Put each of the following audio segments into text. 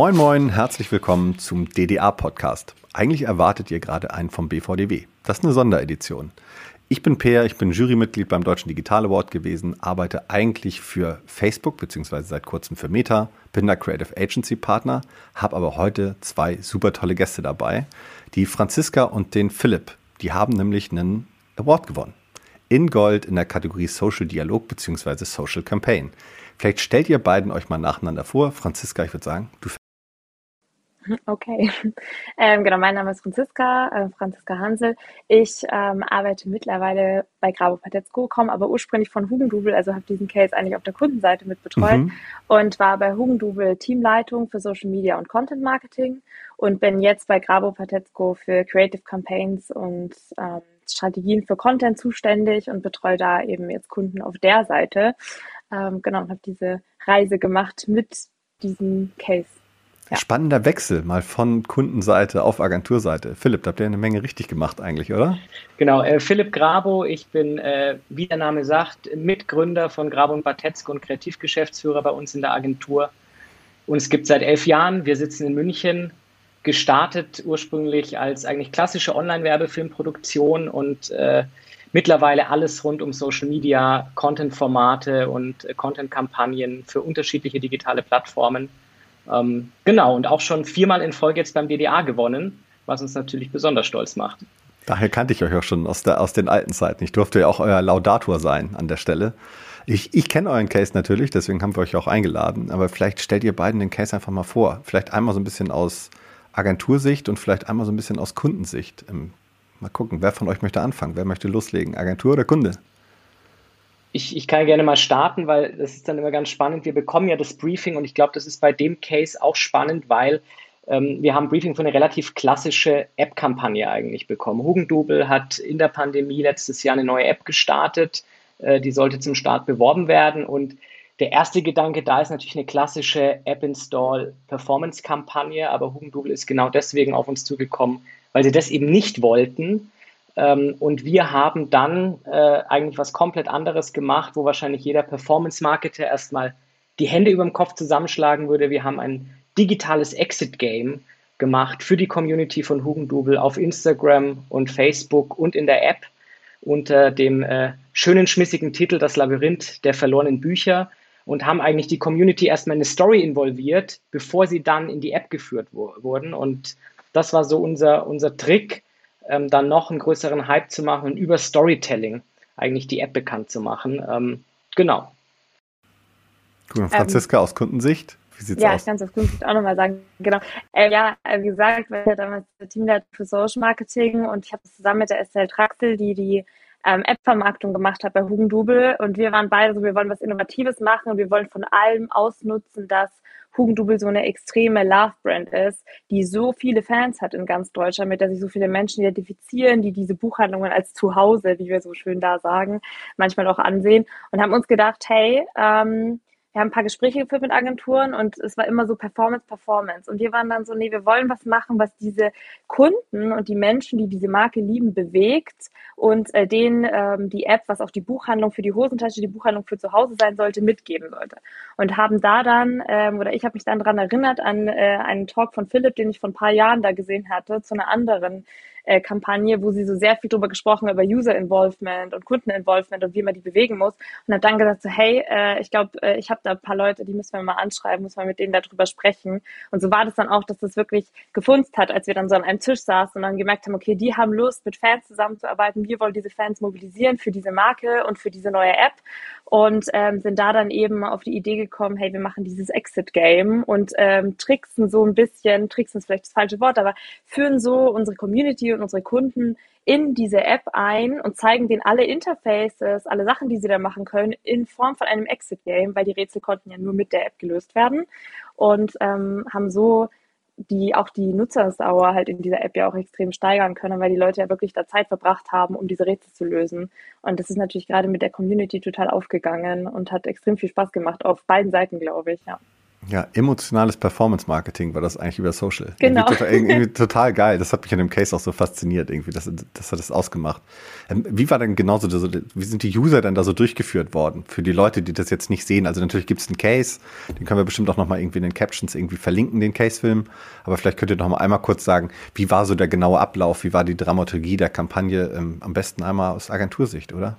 Moin Moin, herzlich willkommen zum DDA-Podcast. Eigentlich erwartet ihr gerade einen vom BVDW. Das ist eine Sonderedition. Ich bin Peer, ich bin Jurymitglied beim Deutschen Digital Award gewesen, arbeite eigentlich für Facebook beziehungsweise seit kurzem für Meta, bin da Creative Agency Partner, habe aber heute zwei super tolle Gäste dabei, die Franziska und den Philipp. Die haben nämlich einen Award gewonnen. In Gold in der Kategorie Social Dialog beziehungsweise Social Campaign. Vielleicht stellt ihr beiden euch mal nacheinander vor. Franziska, ich würde sagen, du Okay, ähm, genau, mein Name ist Franziska, äh, Franziska Hansel. Ich ähm, arbeite mittlerweile bei Grabo Patetzko, komme aber ursprünglich von Hugendubel, also habe diesen Case eigentlich auf der Kundenseite mit betreut mhm. und war bei Hugendubel Teamleitung für Social Media und Content Marketing und bin jetzt bei Grabo Patetzko für Creative Campaigns und ähm, Strategien für Content zuständig und betreue da eben jetzt Kunden auf der Seite. Ähm, genau, und habe diese Reise gemacht mit diesem Case. Ja. Spannender Wechsel mal von Kundenseite auf Agenturseite. Philipp, da habt ihr eine Menge richtig gemacht eigentlich, oder? Genau, äh, Philipp Grabo, ich bin, äh, wie der Name sagt, Mitgründer von Grabo und Batetzko und Kreativgeschäftsführer bei uns in der Agentur. Und es gibt seit elf Jahren, wir sitzen in München, gestartet ursprünglich als eigentlich klassische Online-Werbefilmproduktion und äh, mittlerweile alles rund um Social Media, Content-Formate und äh, Content-Kampagnen für unterschiedliche digitale Plattformen. Ähm, genau, und auch schon viermal in Folge jetzt beim DDA gewonnen, was uns natürlich besonders stolz macht. Daher kannte ich euch auch schon aus, der, aus den alten Zeiten. Ich durfte ja auch euer Laudator sein an der Stelle. Ich, ich kenne euren Case natürlich, deswegen haben wir euch auch eingeladen. Aber vielleicht stellt ihr beiden den Case einfach mal vor. Vielleicht einmal so ein bisschen aus Agentursicht und vielleicht einmal so ein bisschen aus Kundensicht. Ähm, mal gucken, wer von euch möchte anfangen? Wer möchte loslegen? Agentur oder Kunde? Ich, ich kann gerne mal starten, weil das ist dann immer ganz spannend. Wir bekommen ja das Briefing und ich glaube, das ist bei dem Case auch spannend, weil ähm, wir haben Briefing für eine relativ klassische App-Kampagne eigentlich bekommen. Hugendubel hat in der Pandemie letztes Jahr eine neue App gestartet. Äh, die sollte zum Start beworben werden und der erste Gedanke da ist natürlich eine klassische App-Install-Performance-Kampagne, aber Hugendubel ist genau deswegen auf uns zugekommen, weil sie das eben nicht wollten ähm, und wir haben dann äh, eigentlich was komplett anderes gemacht, wo wahrscheinlich jeder Performance-Marketer erstmal die Hände über dem Kopf zusammenschlagen würde. Wir haben ein digitales Exit-Game gemacht für die Community von Hugendubel auf Instagram und Facebook und in der App unter dem äh, schönen, schmissigen Titel Das Labyrinth der verlorenen Bücher und haben eigentlich die Community erstmal in eine Story involviert, bevor sie dann in die App geführt wo wurden. Und das war so unser, unser Trick, ähm, dann noch einen größeren Hype zu machen und über Storytelling eigentlich die App bekannt zu machen. Ähm, genau. Cool. Franziska, ähm, aus Kundensicht, wie sieht's ja, aus? Ja, ich kann es aus Kundensicht auch nochmal sagen. Genau. Äh, ja, wie gesagt, wir ja damals Teamleiter für Social Marketing und ich habe zusammen mit der Estelle Traxel, die die ähm, App-Vermarktung gemacht hat bei Hugendubel und wir waren beide so, wir wollen was Innovatives machen und wir wollen von allem ausnutzen, dass Hugendubel so eine extreme Love-Brand ist, die so viele Fans hat in ganz Deutschland, mit der sich so viele Menschen identifizieren, die diese Buchhandlungen als Zuhause, wie wir so schön da sagen, manchmal auch ansehen. Und haben uns gedacht, hey, ähm, wir haben ein paar Gespräche geführt mit Agenturen und es war immer so Performance, Performance. Und wir waren dann so, nee, wir wollen was machen, was diese Kunden und die Menschen, die diese Marke lieben, bewegt und äh, denen ähm, die App, was auch die Buchhandlung für die Hosentasche, die Buchhandlung für zu Hause sein sollte, mitgeben sollte. Und haben da dann, ähm, oder ich habe mich dann daran erinnert, an äh, einen Talk von Philipp, den ich vor ein paar Jahren da gesehen hatte, zu einer anderen äh, Kampagne, wo sie so sehr viel darüber gesprochen über User Involvement und Kunden Involvement und wie man die bewegen muss. Und hat dann gesagt so, hey, äh, ich glaube, äh, ich habe da ein paar Leute, die müssen wir mal anschreiben, muss man mit denen darüber sprechen. Und so war das dann auch, dass das wirklich gefunzt hat, als wir dann so an einem Tisch saßen und dann gemerkt haben, okay, die haben Lust, mit Fans zusammenzuarbeiten. Wir wollen diese Fans mobilisieren für diese Marke und für diese neue App und ähm, sind da dann eben auf die Idee gekommen, hey, wir machen dieses Exit-Game und ähm, tricksen so ein bisschen, tricksen ist vielleicht das falsche Wort, aber führen so unsere Community und unsere Kunden in diese App ein und zeigen denen alle Interfaces, alle Sachen, die sie da machen können, in Form von einem Exit-Game, weil die Rätsel konnten ja nur mit der App gelöst werden und ähm, haben so die auch die Nutzersauer halt in dieser App ja auch extrem steigern können, weil die Leute ja wirklich da Zeit verbracht haben, um diese Rätsel zu lösen. Und das ist natürlich gerade mit der Community total aufgegangen und hat extrem viel Spaß gemacht auf beiden Seiten, glaube ich, ja. Ja, emotionales Performance-Marketing war das eigentlich über Social. Genau. Irgendwie total, irgendwie total, geil. Das hat mich an dem Case auch so fasziniert, irgendwie, dass, dass er das ausgemacht. Ähm, wie war denn genauso, wie sind die User denn da so durchgeführt worden? Für die Leute, die das jetzt nicht sehen. Also natürlich gibt es einen Case, den können wir bestimmt auch nochmal irgendwie in den Captions irgendwie verlinken, den Case-Film. Aber vielleicht könnt ihr noch mal einmal kurz sagen, wie war so der genaue Ablauf, wie war die Dramaturgie der Kampagne? Ähm, am besten einmal aus Agentursicht, oder?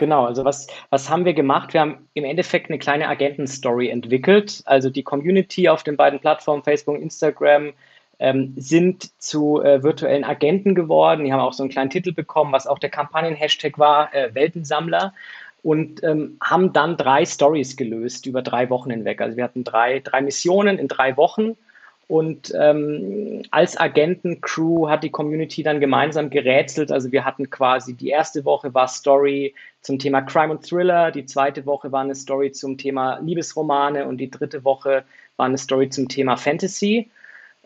Genau, also was, was haben wir gemacht? Wir haben im Endeffekt eine kleine Agentenstory entwickelt. Also die Community auf den beiden Plattformen Facebook Instagram ähm, sind zu äh, virtuellen Agenten geworden. Die haben auch so einen kleinen Titel bekommen, was auch der Kampagnen-Hashtag war, äh, Weltensammler. Und ähm, haben dann drei Stories gelöst über drei Wochen hinweg. Also wir hatten drei, drei Missionen in drei Wochen und ähm, als Agentencrew hat die Community dann gemeinsam gerätselt. Also wir hatten quasi die erste Woche war Story zum Thema Crime und Thriller, die zweite Woche war eine Story zum Thema Liebesromane und die dritte Woche war eine Story zum Thema Fantasy.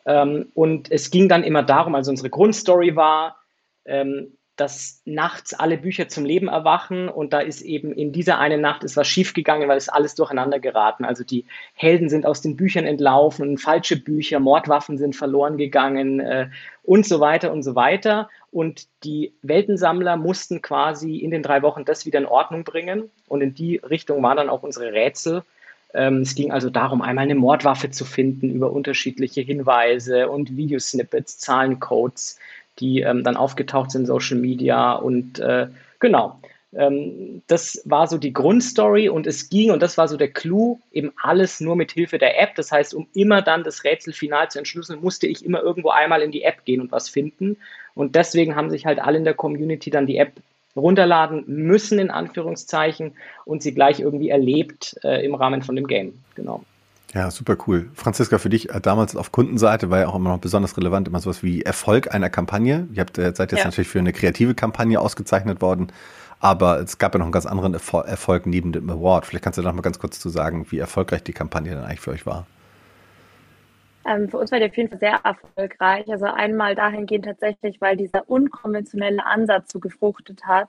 Ähm, und es ging dann immer darum, also unsere Grundstory war, ähm, dass nachts alle Bücher zum Leben erwachen und da ist eben in dieser einen Nacht ist was schiefgegangen, weil es alles durcheinander geraten. Also die Helden sind aus den Büchern entlaufen, falsche Bücher, Mordwaffen sind verloren gegangen äh, und so weiter und so weiter. Und die Weltensammler mussten quasi in den drei Wochen das wieder in Ordnung bringen und in die Richtung waren dann auch unsere Rätsel. Ähm, es ging also darum, einmal eine Mordwaffe zu finden über unterschiedliche Hinweise und Videosnippets, Zahlencodes die ähm, dann aufgetaucht sind in Social Media und äh, genau. Ähm, das war so die Grundstory und es ging, und das war so der Clou, eben alles nur mit Hilfe der App. Das heißt, um immer dann das Rätsel final zu entschlüsseln, musste ich immer irgendwo einmal in die App gehen und was finden. Und deswegen haben sich halt alle in der Community dann die App runterladen müssen, in Anführungszeichen, und sie gleich irgendwie erlebt äh, im Rahmen von dem Game. Genau. Ja, super cool. Franziska, für dich äh, damals auf Kundenseite war ja auch immer noch besonders relevant, immer sowas wie Erfolg einer Kampagne. Ihr habt, äh, seid jetzt ja. natürlich für eine kreative Kampagne ausgezeichnet worden, aber es gab ja noch einen ganz anderen Erfolg neben dem Award. Vielleicht kannst du da noch mal ganz kurz zu sagen, wie erfolgreich die Kampagne dann eigentlich für euch war. Ähm, für uns war die auf jeden Fall sehr erfolgreich. Also einmal dahingehend tatsächlich, weil dieser unkonventionelle Ansatz so gefruchtet hat.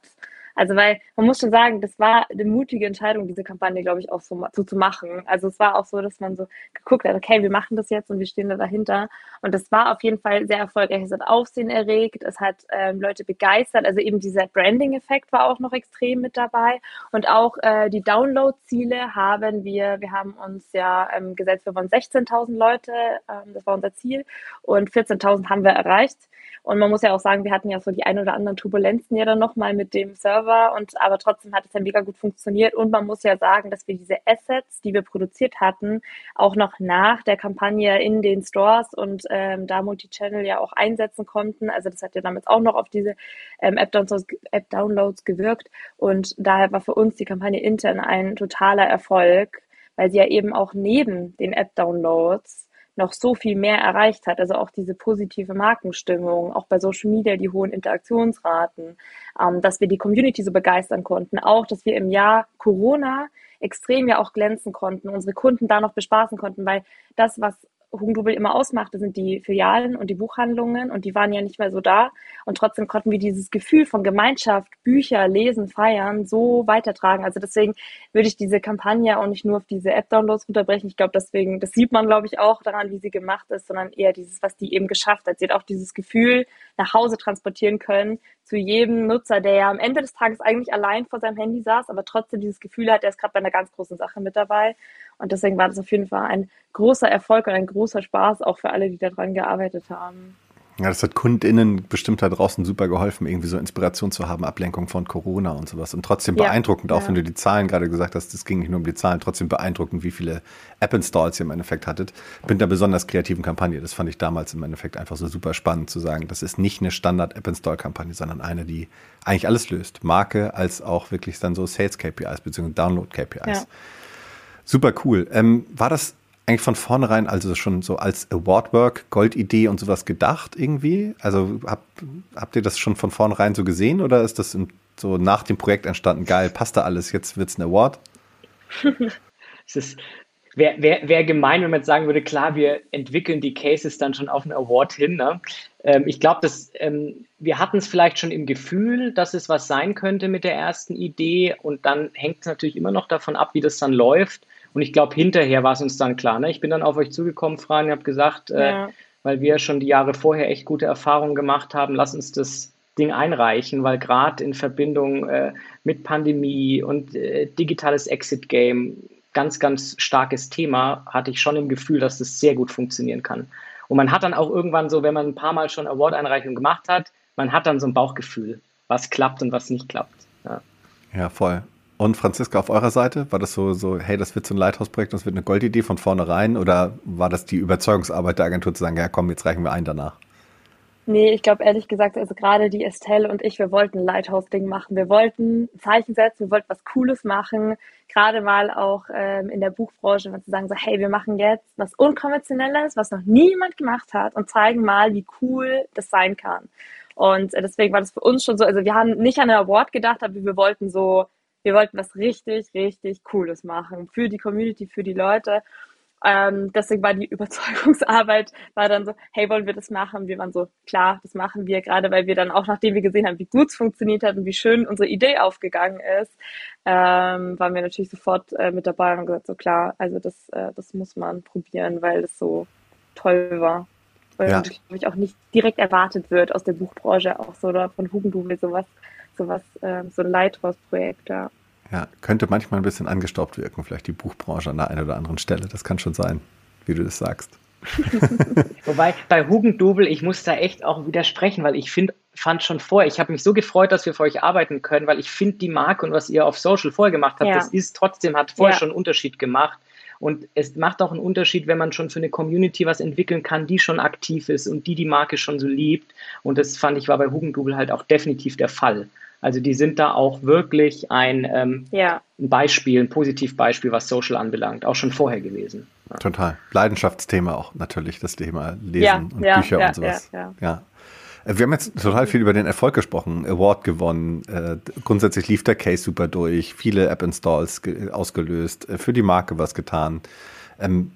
Also weil man muss schon sagen, das war eine mutige Entscheidung, diese Kampagne, glaube ich, auch so, so, zu machen. Also es war auch so, dass man so geguckt hat, okay, wir machen das jetzt und wir stehen da dahinter. Und das war auf jeden Fall sehr erfolgreich. Es hat Aufsehen erregt, es hat ähm, Leute begeistert. Also eben dieser Branding-Effekt war auch noch extrem mit dabei. Und auch äh, die Download-Ziele haben wir, wir haben uns ja ähm, gesetzt, wir wollen 16.000 Leute, ähm, das war unser Ziel. Und 14.000 haben wir erreicht. Und man muss ja auch sagen, wir hatten ja so die ein oder anderen Turbulenzen ja dann nochmal mit dem Server und aber trotzdem hat es ja mega gut funktioniert. Und man muss ja sagen, dass wir diese Assets, die wir produziert hatten, auch noch nach der Kampagne in den Stores und ähm, da Multichannel ja auch einsetzen konnten. Also das hat ja damals auch noch auf diese ähm, App-Downloads App -Downloads gewirkt. Und daher war für uns die Kampagne intern ein totaler Erfolg, weil sie ja eben auch neben den App-Downloads noch so viel mehr erreicht hat. Also auch diese positive Markenstimmung, auch bei Social Media die hohen Interaktionsraten, ähm, dass wir die Community so begeistern konnten. Auch, dass wir im Jahr Corona extrem ja auch glänzen konnten, unsere Kunden da noch bespaßen konnten, weil das, was Hugendubel immer ausmachte, sind die Filialen und die Buchhandlungen und die waren ja nicht mehr so da. Und trotzdem konnten wir dieses Gefühl von Gemeinschaft, Bücher, Lesen, Feiern so weitertragen. Also deswegen würde ich diese Kampagne auch nicht nur auf diese App-Downloads runterbrechen. Ich glaube, deswegen, das sieht man, glaube ich, auch daran, wie sie gemacht ist, sondern eher dieses, was die eben geschafft hat. Sie hat auch dieses Gefühl nach Hause transportieren können zu jedem Nutzer, der ja am Ende des Tages eigentlich allein vor seinem Handy saß, aber trotzdem dieses Gefühl hat, er ist gerade bei einer ganz großen Sache mit dabei. Und deswegen war das auf jeden Fall ein großer Erfolg und ein großer Spaß auch für alle, die daran gearbeitet haben. Ja, das hat KundInnen bestimmt da draußen super geholfen, irgendwie so Inspiration zu haben, Ablenkung von Corona und sowas. Und trotzdem beeindruckend, ja, auch ja. wenn du die Zahlen gerade gesagt hast, das ging nicht nur um die Zahlen, trotzdem beeindruckend, wie viele App-Installs ihr im Endeffekt hattet. Mit einer besonders kreativen Kampagne. Das fand ich damals im Endeffekt einfach so super spannend zu sagen. Das ist nicht eine Standard-App-Install-Kampagne, sondern eine, die eigentlich alles löst. Marke als auch wirklich dann so Sales-KPIs bzw. Download-KPIs. Ja. Super cool. Ähm, war das eigentlich von vornherein also schon so als Awardwork, Goldidee und sowas gedacht irgendwie? Also hab, habt ihr das schon von vornherein so gesehen oder ist das so nach dem Projekt entstanden? Geil, passt da alles, jetzt wird es ein Award? es ist, wäre wär, wär gemein, wenn man jetzt sagen würde, klar, wir entwickeln die Cases dann schon auf einen Award hin. Ne? Ähm, ich glaube, ähm, wir hatten es vielleicht schon im Gefühl, dass es was sein könnte mit der ersten Idee und dann hängt es natürlich immer noch davon ab, wie das dann läuft. Und ich glaube, hinterher war es uns dann klar. Ne? Ich bin dann auf euch zugekommen, Fran, und habe gesagt, äh, ja. äh, weil wir schon die Jahre vorher echt gute Erfahrungen gemacht haben, lass uns das Ding einreichen, weil gerade in Verbindung äh, mit Pandemie und äh, digitales Exit-Game, ganz, ganz starkes Thema, hatte ich schon im Gefühl, dass das sehr gut funktionieren kann. Und man hat dann auch irgendwann so, wenn man ein paar Mal schon Award-Einreichungen gemacht hat, man hat dann so ein Bauchgefühl, was klappt und was nicht klappt. Ja, ja voll. Und Franziska, auf eurer Seite, war das so, so, hey, das wird so ein Lighthouse-Projekt, das wird eine Goldidee von vornherein oder war das die Überzeugungsarbeit der Agentur zu sagen, ja komm, jetzt reichen wir ein danach? Nee, ich glaube ehrlich gesagt, also gerade die Estelle und ich, wir wollten ein Lighthouse-Ding machen. Wir wollten Zeichen setzen, wir wollten was Cooles machen. Gerade mal auch ähm, in der Buchbranche, wenn zu sagen, so, hey, wir machen jetzt was Unkonventionelles, was noch niemand gemacht hat und zeigen mal, wie cool das sein kann. Und äh, deswegen war das für uns schon so, also wir haben nicht an ein Award gedacht, aber wir wollten so, wir wollten was richtig, richtig Cooles machen für die Community, für die Leute. Ähm, deswegen war die Überzeugungsarbeit, war dann so, hey, wollen wir das machen? Wir waren so, klar, das machen wir, gerade weil wir dann auch, nachdem wir gesehen haben, wie gut es funktioniert hat und wie schön unsere Idee aufgegangen ist, ähm, waren wir natürlich sofort äh, mit dabei und haben gesagt, so klar, also das, äh, das muss man probieren, weil es so toll war. Und ja. glaube ich auch nicht direkt erwartet wird aus der Buchbranche, auch so oder von Hugendubel, sowas, sowas, äh, so ein Lighthouse-Projekt, ja. Ja, könnte manchmal ein bisschen angestaubt wirken, vielleicht die Buchbranche an der einen oder anderen Stelle. Das kann schon sein, wie du das sagst. Wobei bei Hugendubel, ich muss da echt auch widersprechen, weil ich finde, fand schon vorher, ich habe mich so gefreut, dass wir für euch arbeiten können, weil ich finde die Marke und was ihr auf Social vorher gemacht habt, ja. das ist trotzdem, hat vorher ja. schon einen Unterschied gemacht. Und es macht auch einen Unterschied, wenn man schon für eine Community was entwickeln kann, die schon aktiv ist und die die Marke schon so liebt. Und das fand ich war bei Hugendubel halt auch definitiv der Fall. Also die sind da auch wirklich ein, ähm, ja. ein Beispiel, ein Positivbeispiel, was Social anbelangt, auch schon vorher gewesen. Ja. Total. Leidenschaftsthema auch natürlich, das Thema Lesen ja, und Bücher und sowas. ja. Äh, wir haben jetzt total viel über den Erfolg gesprochen, Award gewonnen, äh, grundsätzlich lief der Case super durch, viele App-Installs ausgelöst, äh, für die Marke was getan. Ähm,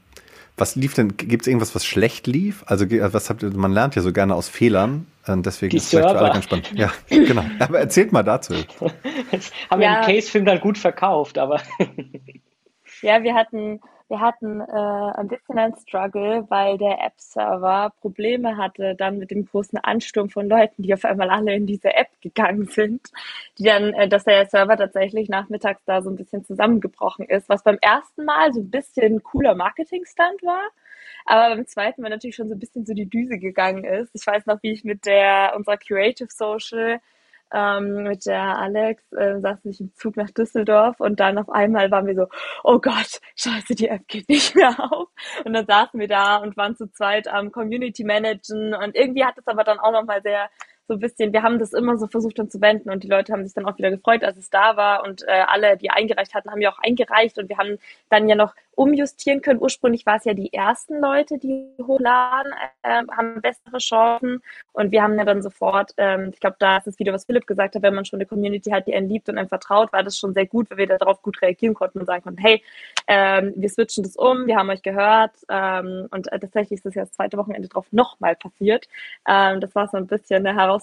was lief denn, gibt es irgendwas, was schlecht lief? Also was habt ihr, man lernt ja so gerne aus Fehlern, und deswegen die ist es vielleicht für alle ganz spannend. Ja, genau. Aber erzählt mal dazu. Jetzt haben ja. wir den Case-Film dann gut verkauft, aber. ja, wir hatten, wir hatten äh, ein bisschen ein Struggle, weil der App-Server Probleme hatte dann mit dem großen Ansturm von Leuten, die auf einmal alle in diese App gegangen sind, die dann, äh, dass der Server tatsächlich nachmittags da so ein bisschen zusammengebrochen ist, was beim ersten Mal so ein bisschen cooler Marketing-Stand war. Aber beim zweiten Mal natürlich schon so ein bisschen so die Düse gegangen ist. Ich weiß noch, wie ich mit der, unserer Creative Social ähm, mit der Alex äh, saß ich im Zug nach Düsseldorf und dann auf einmal waren wir so, oh Gott, scheiße, die App geht nicht mehr auf. Und dann saßen wir da und waren zu zweit am Community Managen und irgendwie hat es aber dann auch nochmal sehr so ein bisschen, wir haben das immer so versucht dann zu wenden und die Leute haben sich dann auch wieder gefreut, als es da war und äh, alle, die eingereicht hatten, haben ja auch eingereicht und wir haben dann ja noch umjustieren können. Ursprünglich war es ja die ersten Leute, die hochladen, äh, haben bessere Chancen und wir haben ja dann sofort, ähm, ich glaube, da ist es wieder, was Philipp gesagt hat, wenn man schon eine Community hat, die einen liebt und einem vertraut, war das schon sehr gut, weil wir darauf gut reagieren konnten und sagen konnten, hey, ähm, wir switchen das um, wir haben euch gehört ähm, und äh, tatsächlich ist das ja das zweite Wochenende drauf nochmal passiert. Ähm, das war so ein bisschen eine Herausforderung,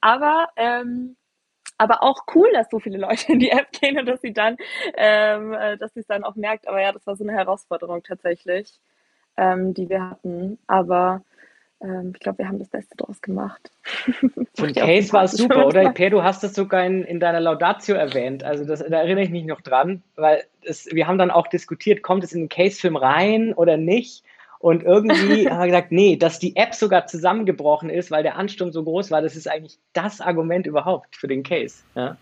aber ähm, aber auch cool, dass so viele Leute in die App gehen und dass sie dann, ähm, äh, dass sie es dann auch merkt. Aber ja, das war so eine Herausforderung tatsächlich, ähm, die wir hatten. Aber ähm, ich glaube, wir haben das Beste draus gemacht. Und Case war super, oder? Per, du hast es sogar in, in deiner Laudatio erwähnt. Also das, da erinnere ich mich noch dran, weil es, wir haben dann auch diskutiert, kommt es in den Case-Film rein oder nicht? Und irgendwie haben wir gesagt, nee, dass die App sogar zusammengebrochen ist, weil der Ansturm so groß war, das ist eigentlich das Argument überhaupt für den Case. Ja.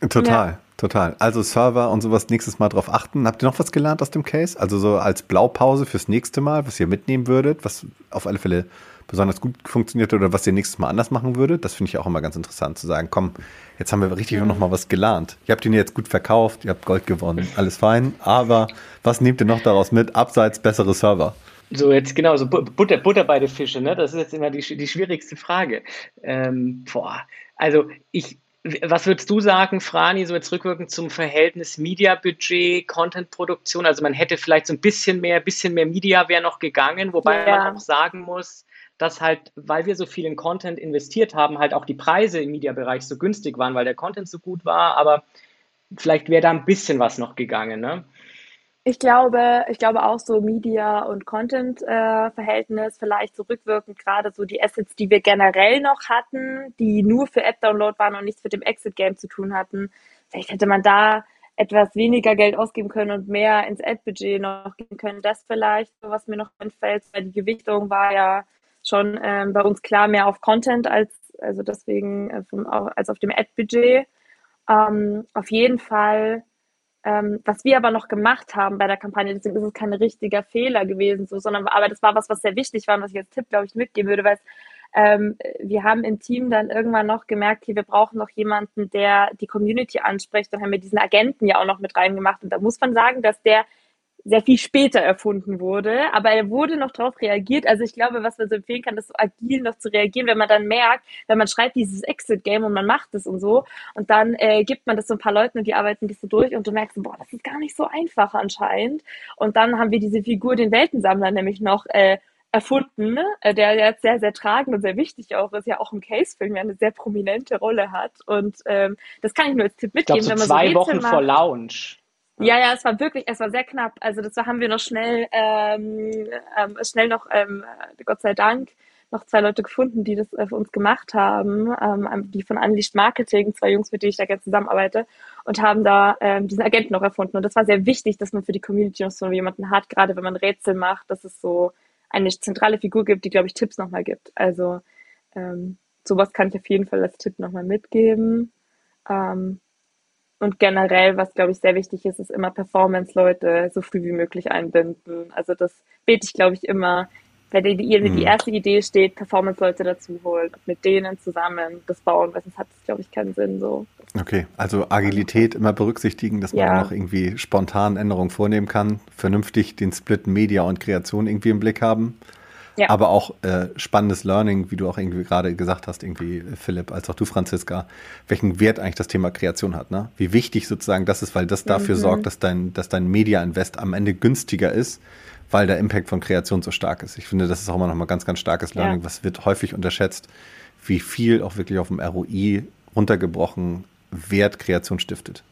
Total, ja. total. Also Server und sowas nächstes Mal drauf achten. Habt ihr noch was gelernt aus dem Case? Also so als Blaupause fürs nächste Mal, was ihr mitnehmen würdet, was auf alle Fälle besonders gut funktioniert oder was ihr nächstes Mal anders machen würdet? Das finde ich auch immer ganz interessant zu sagen, komm, jetzt haben wir richtig mhm. noch mal was gelernt. Ihr habt ihn jetzt gut verkauft, ihr habt Gold gewonnen, alles fein. Aber was nehmt ihr noch daraus mit, abseits bessere Server? So jetzt genau, so Butter, Butter bei den Fischen, ne? Das ist jetzt immer die, die schwierigste Frage. Ähm, boah, also ich, was würdest du sagen, Frani, so jetzt rückwirkend zum Verhältnis Media-Budget, Content-Produktion? Also man hätte vielleicht so ein bisschen mehr, bisschen mehr Media wäre noch gegangen, wobei ja. man auch sagen muss, dass halt, weil wir so viel in Content investiert haben, halt auch die Preise im Media-Bereich so günstig waren, weil der Content so gut war, aber vielleicht wäre da ein bisschen was noch gegangen, ne? Ich glaube, ich glaube auch so Media- und Content-Verhältnis, äh, vielleicht so rückwirkend gerade so die Assets, die wir generell noch hatten, die nur für App-Download waren und nichts mit dem Exit-Game zu tun hatten. Vielleicht hätte man da etwas weniger Geld ausgeben können und mehr ins Ad-Budget noch gehen können. Das vielleicht, was mir noch entfällt, weil die Gewichtung war ja schon ähm, bei uns klar mehr auf Content als, also deswegen äh, vom, als auf dem Ad-Budget. Ähm, auf jeden Fall ähm, was wir aber noch gemacht haben bei der Kampagne, deswegen ist es kein richtiger Fehler gewesen, so, sondern aber das war was, was sehr wichtig war und was ich als Tipp, glaube ich, mitgeben würde, weil es, ähm, wir haben im Team dann irgendwann noch gemerkt, hier, wir brauchen noch jemanden, der die Community anspricht. Dann haben wir diesen Agenten ja auch noch mit reingemacht. Und da muss man sagen, dass der sehr viel später erfunden wurde, aber er wurde noch darauf reagiert. Also ich glaube, was man so empfehlen kann, ist so agil noch zu reagieren, wenn man dann merkt, wenn man schreibt dieses Exit-Game und man macht es und so und dann äh, gibt man das so ein paar Leuten und die arbeiten dich so durch und du merkst, boah, das ist gar nicht so einfach anscheinend. Und dann haben wir diese Figur, den Weltensammler, nämlich noch äh, erfunden, äh, der jetzt sehr, sehr tragend und sehr wichtig auch ist, ja auch im Case-Film ja eine sehr prominente Rolle hat. Und ähm, das kann ich nur als Tipp mitgeben. Ich glaub, so wenn man zwei so Wochen macht, vor Launch ja, ja, es war wirklich, es war sehr knapp. Also das haben wir noch schnell, ähm, ähm, schnell noch, ähm, Gott sei Dank, noch zwei Leute gefunden, die das äh, für uns gemacht haben, ähm, die von Unleashed Marketing, zwei Jungs, mit denen ich da gerne zusammenarbeite, und haben da ähm, diesen Agenten noch erfunden. Und das war sehr wichtig, dass man für die Community noch so jemanden hat, gerade wenn man Rätsel macht, dass es so eine zentrale Figur gibt, die, glaube ich, Tipps nochmal gibt. Also ähm, sowas kann ich auf jeden Fall als Tipp nochmal mitgeben. Ähm, und generell, was glaube ich sehr wichtig ist, ist immer Performance-Leute so früh wie möglich einbinden. Also das bete ich, glaube ich, immer, wenn die, die, die erste Idee steht, Performance-Leute dazu holen und mit denen zusammen das bauen, weil sonst hat es, glaube ich, keinen Sinn. So. Okay, also Agilität immer berücksichtigen, dass man ja. auch irgendwie spontan Änderungen vornehmen kann, vernünftig den Split Media und Kreation irgendwie im Blick haben. Ja. Aber auch äh, spannendes Learning, wie du auch irgendwie gerade gesagt hast, irgendwie Philipp, als auch du Franziska, welchen Wert eigentlich das Thema Kreation hat, ne? Wie wichtig sozusagen das ist, weil das dafür mhm. sorgt, dass dein, dass dein Media-Invest am Ende günstiger ist, weil der Impact von Kreation so stark ist. Ich finde, das ist auch immer noch mal ganz, ganz starkes Learning, ja. was wird häufig unterschätzt, wie viel auch wirklich auf dem ROI runtergebrochen Wert Kreation stiftet.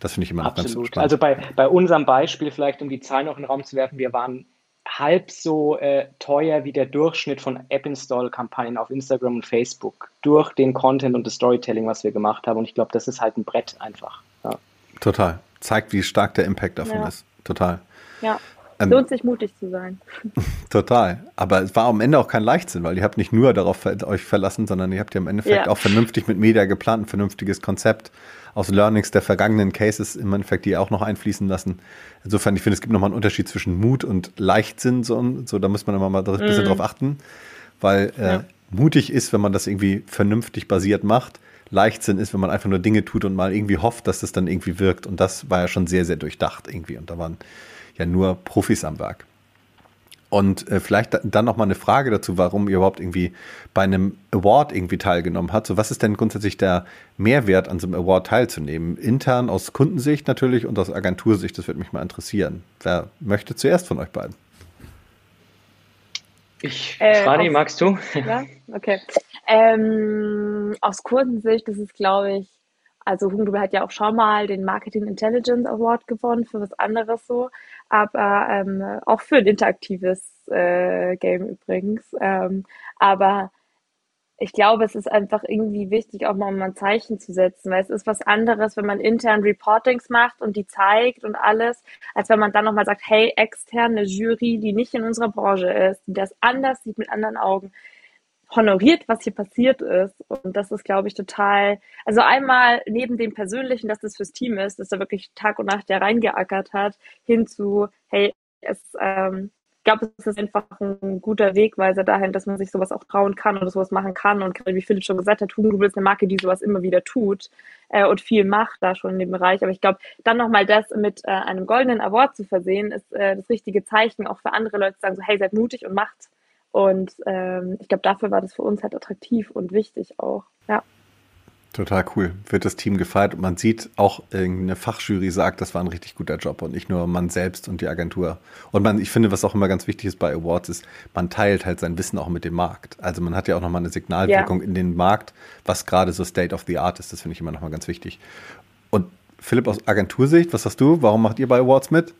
Das finde ich immer noch Absolut. ganz spannend. Also bei, bei unserem Beispiel, vielleicht um die Zahlen noch in den Raum zu werfen, wir waren halb so äh, teuer wie der Durchschnitt von App-Install-Kampagnen auf Instagram und Facebook durch den Content und das Storytelling, was wir gemacht haben. Und ich glaube, das ist halt ein Brett einfach. Ja. Total. Zeigt, wie stark der Impact davon ja. ist. Total. Ja. Ähm, Lohnt sich mutig zu sein. Total. Aber es war am Ende auch kein Leichtsinn, weil ihr habt nicht nur darauf euch verlassen, sondern ihr habt ja im Endeffekt ja. auch vernünftig mit Media geplant, ein vernünftiges Konzept aus Learnings der vergangenen Cases im Endeffekt die auch noch einfließen lassen. Insofern, ich finde, es gibt nochmal einen Unterschied zwischen Mut und Leichtsinn, so, so da muss man immer mal ein bisschen mm. drauf achten, weil äh, ja. mutig ist, wenn man das irgendwie vernünftig basiert macht. Leichtsinn ist, wenn man einfach nur Dinge tut und mal irgendwie hofft, dass das dann irgendwie wirkt. Und das war ja schon sehr, sehr durchdacht irgendwie. Und da waren ja nur Profis am Werk. Und äh, vielleicht dann noch mal eine Frage dazu, warum ihr überhaupt irgendwie bei einem Award irgendwie teilgenommen habt. So, was ist denn grundsätzlich der Mehrwert, an so einem Award teilzunehmen? Intern aus Kundensicht natürlich und aus Agentursicht, das würde mich mal interessieren. Wer möchte zuerst von euch beiden? Ich, äh, Frani, magst du? Ja, okay. Ähm, aus Kundensicht, das ist, glaube ich, also Hugendubel hat ja auch schon mal den Marketing Intelligence Award gewonnen für was anderes so, aber ähm, auch für ein interaktives äh, Game übrigens. Ähm, aber ich glaube, es ist einfach irgendwie wichtig, auch mal ein Zeichen zu setzen, weil es ist was anderes, wenn man intern Reportings macht und die zeigt und alles, als wenn man dann nochmal sagt, hey, externe Jury, die nicht in unserer Branche ist, die das anders sieht mit anderen Augen, honoriert, was hier passiert ist. Und das ist, glaube ich, total, also einmal neben dem Persönlichen, dass das fürs Team ist, dass er wirklich Tag und Nacht ja reingeackert hat, hin zu, hey, es, ähm, ich glaube, es ist einfach ein guter Wegweiser dahin, dass man sich sowas auch trauen kann oder sowas machen kann. Und wie Philipp schon gesagt hat, Hugendubel ist eine Marke, die sowas immer wieder tut äh, und viel macht da schon in dem Bereich. Aber ich glaube, dann nochmal das mit äh, einem goldenen Award zu versehen, ist äh, das richtige Zeichen auch für andere Leute zu sagen, so hey, seid mutig und macht und ähm, ich glaube, dafür war das für uns halt attraktiv und wichtig auch. Ja. Total cool. Wird das Team gefeiert und man sieht auch, eine Fachjury sagt, das war ein richtig guter Job und nicht nur man selbst und die Agentur. Und man, ich finde, was auch immer ganz wichtig ist bei Awards ist, man teilt halt sein Wissen auch mit dem Markt. Also man hat ja auch nochmal eine Signalwirkung ja. in den Markt, was gerade so State of the Art ist. Das finde ich immer nochmal ganz wichtig. Und Philipp aus Agentursicht, was hast du? Warum macht ihr bei Awards mit?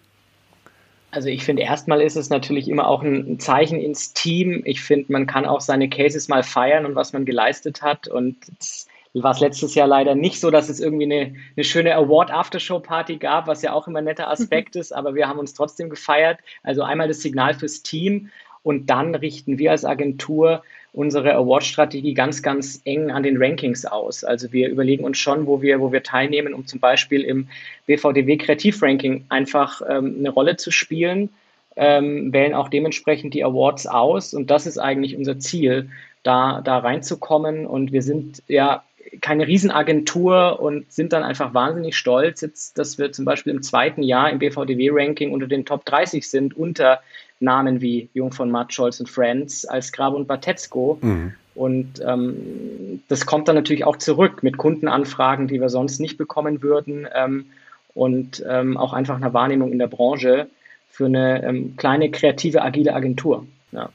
Also ich finde, erstmal ist es natürlich immer auch ein Zeichen ins Team. Ich finde, man kann auch seine Cases mal feiern und was man geleistet hat. Und es war es letztes Jahr leider nicht so, dass es irgendwie eine, eine schöne Award-Aftershow-Party gab, was ja auch immer ein netter Aspekt ist, aber wir haben uns trotzdem gefeiert. Also einmal das Signal fürs Team und dann richten wir als Agentur unsere Award-Strategie ganz, ganz eng an den Rankings aus. Also wir überlegen uns schon, wo wir, wo wir teilnehmen, um zum Beispiel im BVDW Kreativ-Ranking einfach ähm, eine Rolle zu spielen, ähm, wählen auch dementsprechend die Awards aus und das ist eigentlich unser Ziel, da, da reinzukommen und wir sind ja keine Riesenagentur und sind dann einfach wahnsinnig stolz, jetzt, dass wir zum Beispiel im zweiten Jahr im BVDW-Ranking unter den Top 30 sind, unter Namen wie Jung von Matt, Scholz und Friends als Grab und Batetzko. Mhm. Und ähm, das kommt dann natürlich auch zurück mit Kundenanfragen, die wir sonst nicht bekommen würden ähm, und ähm, auch einfach einer Wahrnehmung in der Branche für eine ähm, kleine, kreative, agile Agentur. Ja.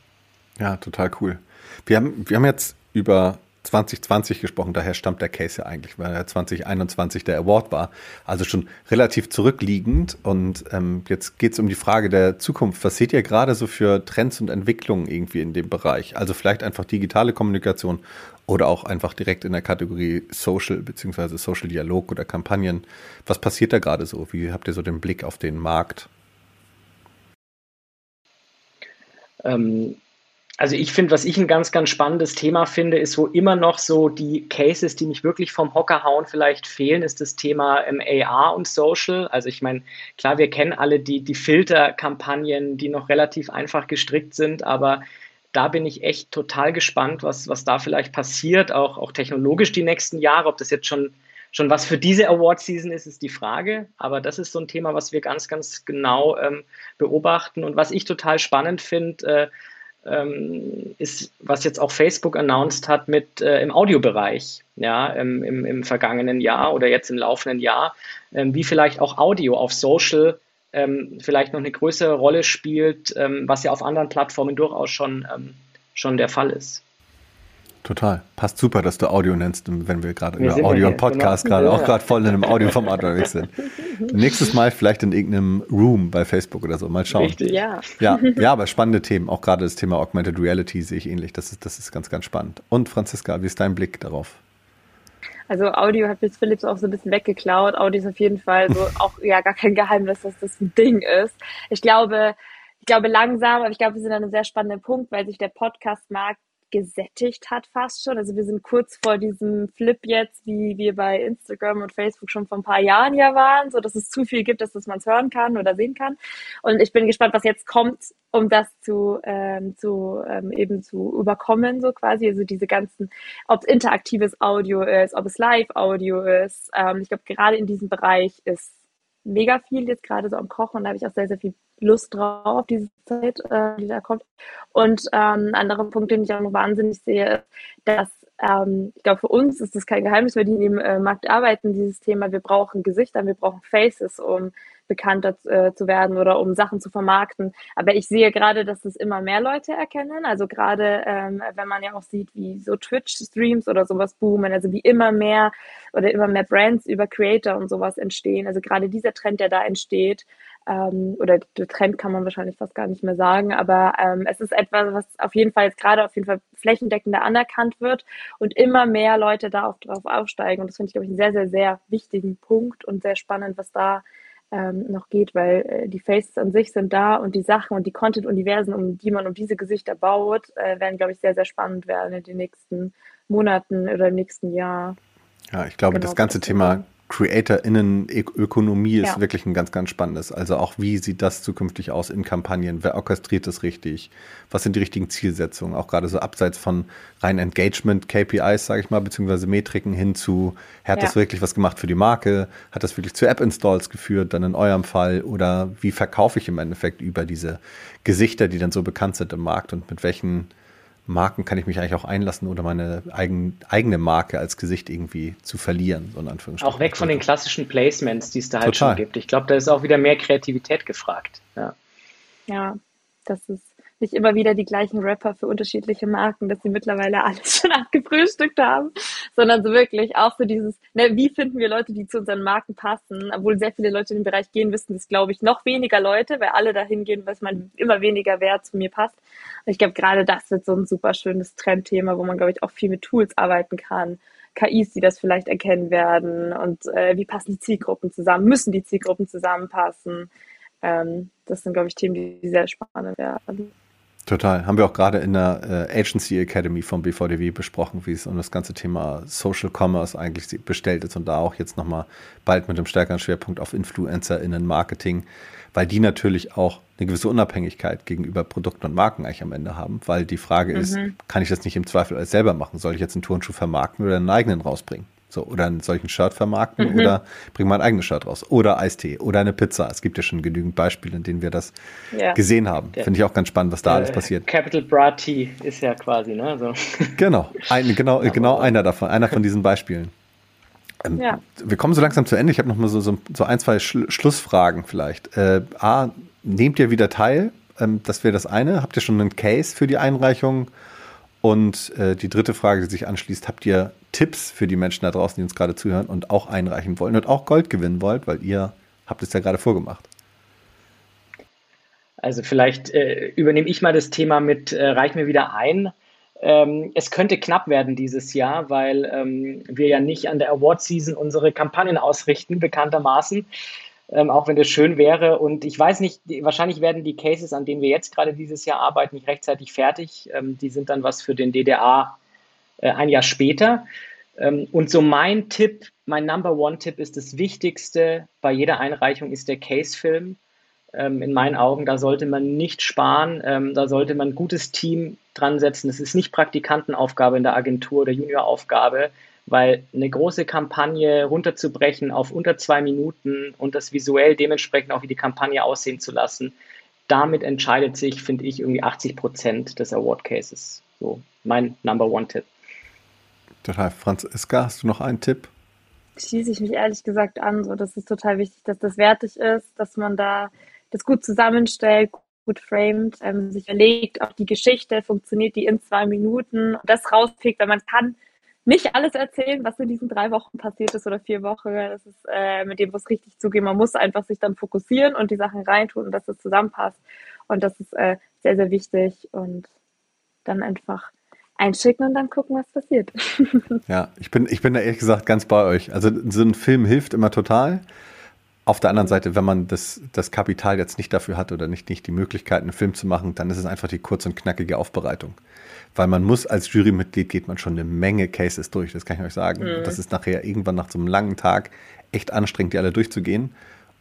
ja, total cool. Wir haben, wir haben jetzt über 2020 gesprochen, daher stammt der Case ja eigentlich, weil er 2021 der Award war. Also schon relativ zurückliegend. Und ähm, jetzt geht es um die Frage der Zukunft. Was seht ihr gerade so für Trends und Entwicklungen irgendwie in dem Bereich? Also vielleicht einfach digitale Kommunikation oder auch einfach direkt in der Kategorie Social beziehungsweise Social Dialog oder Kampagnen. Was passiert da gerade so? Wie habt ihr so den Blick auf den Markt? Ähm, also ich finde, was ich ein ganz, ganz spannendes Thema finde, ist, wo immer noch so die Cases, die mich wirklich vom Hocker hauen, vielleicht fehlen, ist das Thema ähm, AR und Social. Also ich meine, klar, wir kennen alle die, die Filterkampagnen, die noch relativ einfach gestrickt sind, aber da bin ich echt total gespannt, was, was da vielleicht passiert, auch, auch technologisch die nächsten Jahre. Ob das jetzt schon, schon was für diese Award-Season ist, ist die Frage. Aber das ist so ein Thema, was wir ganz, ganz genau ähm, beobachten. Und was ich total spannend finde, äh, ähm, ist, was jetzt auch Facebook announced hat mit äh, im Audiobereich, ja, im, im, im, vergangenen Jahr oder jetzt im laufenden Jahr, ähm, wie vielleicht auch Audio auf Social ähm, vielleicht noch eine größere Rolle spielt, ähm, was ja auf anderen Plattformen durchaus schon, ähm, schon der Fall ist. Total. Passt super, dass du Audio nennst, wenn wir gerade über Audio und Podcast genau. gerade auch gerade voll in einem Audioformat unterwegs sind. Nächstes Mal vielleicht in irgendeinem Room bei Facebook oder so. Mal schauen. Richtig, ja. Ja, ja, aber spannende Themen. Auch gerade das Thema Augmented Reality sehe ich ähnlich. Das ist, das ist ganz, ganz spannend. Und Franziska, wie ist dein Blick darauf? Also Audio hat jetzt Philips auch so ein bisschen weggeklaut. Audio ist auf jeden Fall so auch ja gar kein Geheimnis, dass das ein Ding ist. Ich glaube, ich glaube langsam, aber ich glaube, wir sind an einem sehr spannenden Punkt, weil sich der Podcast-Markt gesättigt hat fast schon. Also wir sind kurz vor diesem Flip jetzt, wie wir bei Instagram und Facebook schon vor ein paar Jahren ja waren, so dass es zu viel gibt, dass man es hören kann oder sehen kann. Und ich bin gespannt, was jetzt kommt, um das zu, ähm, zu ähm, eben zu überkommen, so quasi. Also diese ganzen, ob es interaktives Audio ist, ob es Live-Audio ist. Ähm, ich glaube, gerade in diesem Bereich ist mega viel jetzt gerade so am Kochen. Da habe ich auch sehr, sehr viel Lust drauf, diese Zeit, äh, die da kommt. Und ähm, ein anderer Punkt, den ich auch noch wahnsinnig sehe, ist, dass ähm, ich glaube, für uns ist das kein Geheimnis, weil die in dem äh, Markt arbeiten, dieses Thema, wir brauchen Gesichter, wir brauchen Faces, um bekannter äh, zu werden oder um Sachen zu vermarkten. Aber ich sehe gerade, dass das immer mehr Leute erkennen. Also gerade, ähm, wenn man ja auch sieht, wie so Twitch-Streams oder sowas boomen, also wie immer mehr oder immer mehr Brands über Creator und sowas entstehen. Also gerade dieser Trend, der da entsteht, ähm, oder der Trend kann man wahrscheinlich fast gar nicht mehr sagen, aber ähm, es ist etwas, was auf jeden Fall jetzt gerade auf jeden Fall flächendeckender anerkannt wird und immer mehr Leute da auch drauf aufsteigen. Und das finde ich, glaube ich, einen sehr, sehr, sehr wichtigen Punkt und sehr spannend, was da ähm, noch geht, weil äh, die Faces an sich sind da und die Sachen und die Content-Universen, um die man um diese Gesichter baut, äh, werden, glaube ich, sehr, sehr spannend werden in den nächsten Monaten oder im nächsten Jahr. Ja, ich glaube, genau, das ganze Thema CreatorInnen-Ökonomie ist ja. wirklich ein ganz, ganz spannendes. Also auch, wie sieht das zukünftig aus in Kampagnen? Wer orchestriert das richtig? Was sind die richtigen Zielsetzungen? Auch gerade so abseits von rein Engagement-KPIs, sage ich mal, beziehungsweise Metriken hin zu, hat ja. das wirklich was gemacht für die Marke? Hat das wirklich zu App-Installs geführt, dann in eurem Fall? Oder wie verkaufe ich im Endeffekt über diese Gesichter, die dann so bekannt sind im Markt und mit welchen Marken kann ich mich eigentlich auch einlassen oder meine eigen, eigene Marke als Gesicht irgendwie zu verlieren. So auch weg von den klassischen Placements, die es da halt Total. schon gibt. Ich glaube, da ist auch wieder mehr Kreativität gefragt. Ja, ja das ist nicht immer wieder die gleichen Rapper für unterschiedliche Marken, dass sie mittlerweile alles schon abgefrühstückt haben, sondern so wirklich auch so dieses, ne, wie finden wir Leute, die zu unseren Marken passen, obwohl sehr viele Leute in den Bereich gehen, wissen das, glaube ich, noch weniger Leute, weil alle dahin gehen, was man immer weniger wer zu mir passt. Ich glaube, gerade das wird so ein super schönes Trendthema, wo man, glaube ich, auch viel mit Tools arbeiten kann. KIs, die das vielleicht erkennen werden und äh, wie passen die Zielgruppen zusammen, müssen die Zielgruppen zusammenpassen. Ähm, das sind, glaube ich, Themen, die sehr spannend werden. Total. Haben wir auch gerade in der äh, Agency Academy vom BVDW besprochen, wie es um das ganze Thema Social Commerce eigentlich bestellt ist und da auch jetzt nochmal bald mit einem stärkeren Schwerpunkt auf InfluencerInnen Marketing, weil die natürlich auch eine gewisse Unabhängigkeit gegenüber Produkten und Marken eigentlich am Ende haben, weil die Frage mhm. ist, kann ich das nicht im Zweifel alles selber machen? Soll ich jetzt einen Turnschuh vermarkten oder einen eigenen rausbringen? So, oder einen solchen Shirt vermarkten mhm. oder bringen wir ein eigenes Shirt raus. Oder Eistee oder eine Pizza. Es gibt ja schon genügend Beispiele, in denen wir das ja. gesehen haben. Finde ich auch ganz spannend, was da äh, alles passiert. Capital Bra Tea ist ja quasi, ne? So. Genau, ein, genau, genau einer davon, einer von diesen Beispielen. Ähm, ja. Wir kommen so langsam zu Ende. Ich habe noch mal so, so, so ein, zwei Sch Schlussfragen vielleicht. Äh, A, nehmt ihr wieder teil? Ähm, das wäre das eine. Habt ihr schon einen Case für die Einreichung? Und äh, die dritte Frage, die sich anschließt, habt ihr Tipps für die Menschen da draußen, die uns gerade zuhören und auch einreichen wollen und auch Gold gewinnen wollt, weil ihr habt es ja gerade vorgemacht. Also vielleicht äh, übernehme ich mal das Thema mit, äh, reich mir wieder ein. Ähm, es könnte knapp werden dieses Jahr, weil ähm, wir ja nicht an der Award Season unsere Kampagnen ausrichten, bekanntermaßen ähm, auch wenn das schön wäre. Und ich weiß nicht, wahrscheinlich werden die Cases, an denen wir jetzt gerade dieses Jahr arbeiten, nicht rechtzeitig fertig. Ähm, die sind dann was für den DDA äh, ein Jahr später. Ähm, und so mein Tipp, mein Number One-Tipp ist das Wichtigste bei jeder Einreichung ist der Case-Film. Ähm, in meinen Augen, da sollte man nicht sparen, ähm, da sollte man ein gutes Team dran setzen. Das ist nicht Praktikantenaufgabe in der Agentur oder Junioraufgabe weil eine große Kampagne runterzubrechen auf unter zwei Minuten und das visuell dementsprechend auch wie die Kampagne aussehen zu lassen, damit entscheidet sich, finde ich, irgendwie 80 Prozent des Award Cases. So mein Number One Tipp. Total. Franziska, hast du noch einen Tipp? Schließe ich mich ehrlich gesagt an. So, das ist total wichtig, dass das wertig ist, dass man da das gut zusammenstellt, gut framed, ähm, sich überlegt, ob die Geschichte funktioniert, die in zwei Minuten, das rauspickt, weil man kann nicht alles erzählen, was in diesen drei Wochen passiert ist oder vier Wochen. Das ist äh, mit dem, was richtig zugeht. Man muss einfach sich dann fokussieren und die Sachen reintun und dass es zusammenpasst. Und das ist äh, sehr, sehr wichtig. Und dann einfach einschicken und dann gucken, was passiert. ja, ich bin, ich bin da ehrlich gesagt ganz bei euch. Also so ein Film hilft immer total. Auf der anderen Seite, wenn man das, das Kapital jetzt nicht dafür hat oder nicht, nicht die Möglichkeit, einen Film zu machen, dann ist es einfach die kurz und knackige Aufbereitung weil man muss als Jurymitglied geht man schon eine Menge Cases durch, das kann ich euch sagen. Mhm. Das ist nachher irgendwann nach so einem langen Tag echt anstrengend, die alle durchzugehen.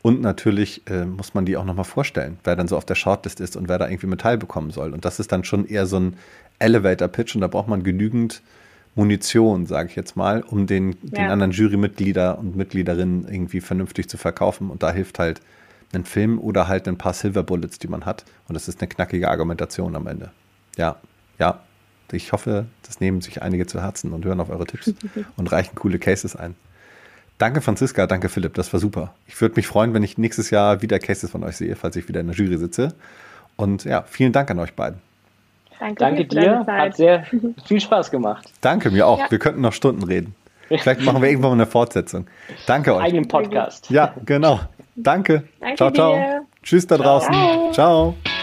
Und natürlich äh, muss man die auch nochmal vorstellen, wer dann so auf der Shortlist ist und wer da irgendwie mit teilbekommen soll. Und das ist dann schon eher so ein Elevator-Pitch und da braucht man genügend Munition, sage ich jetzt mal, um den, ja. den anderen Jurymitglieder und Mitgliederinnen irgendwie vernünftig zu verkaufen. Und da hilft halt ein Film oder halt ein paar Silver Bullets, die man hat. Und das ist eine knackige Argumentation am Ende. Ja, ja, ich hoffe, das nehmen sich einige zu Herzen und hören auf eure Tipps und reichen coole Cases ein. Danke, Franziska, danke, Philipp, das war super. Ich würde mich freuen, wenn ich nächstes Jahr wieder Cases von euch sehe, falls ich wieder in der Jury sitze. Und ja, vielen Dank an euch beiden. Danke, danke dir, hat sehr viel Spaß gemacht. Danke, mir auch. Ja. Wir könnten noch Stunden reden. Vielleicht machen wir irgendwann mal eine Fortsetzung. Danke euch. Eigenen Podcast. Ja, genau. Danke. Danke ciao, ciao. Dir. Tschüss da draußen. ciao. ciao.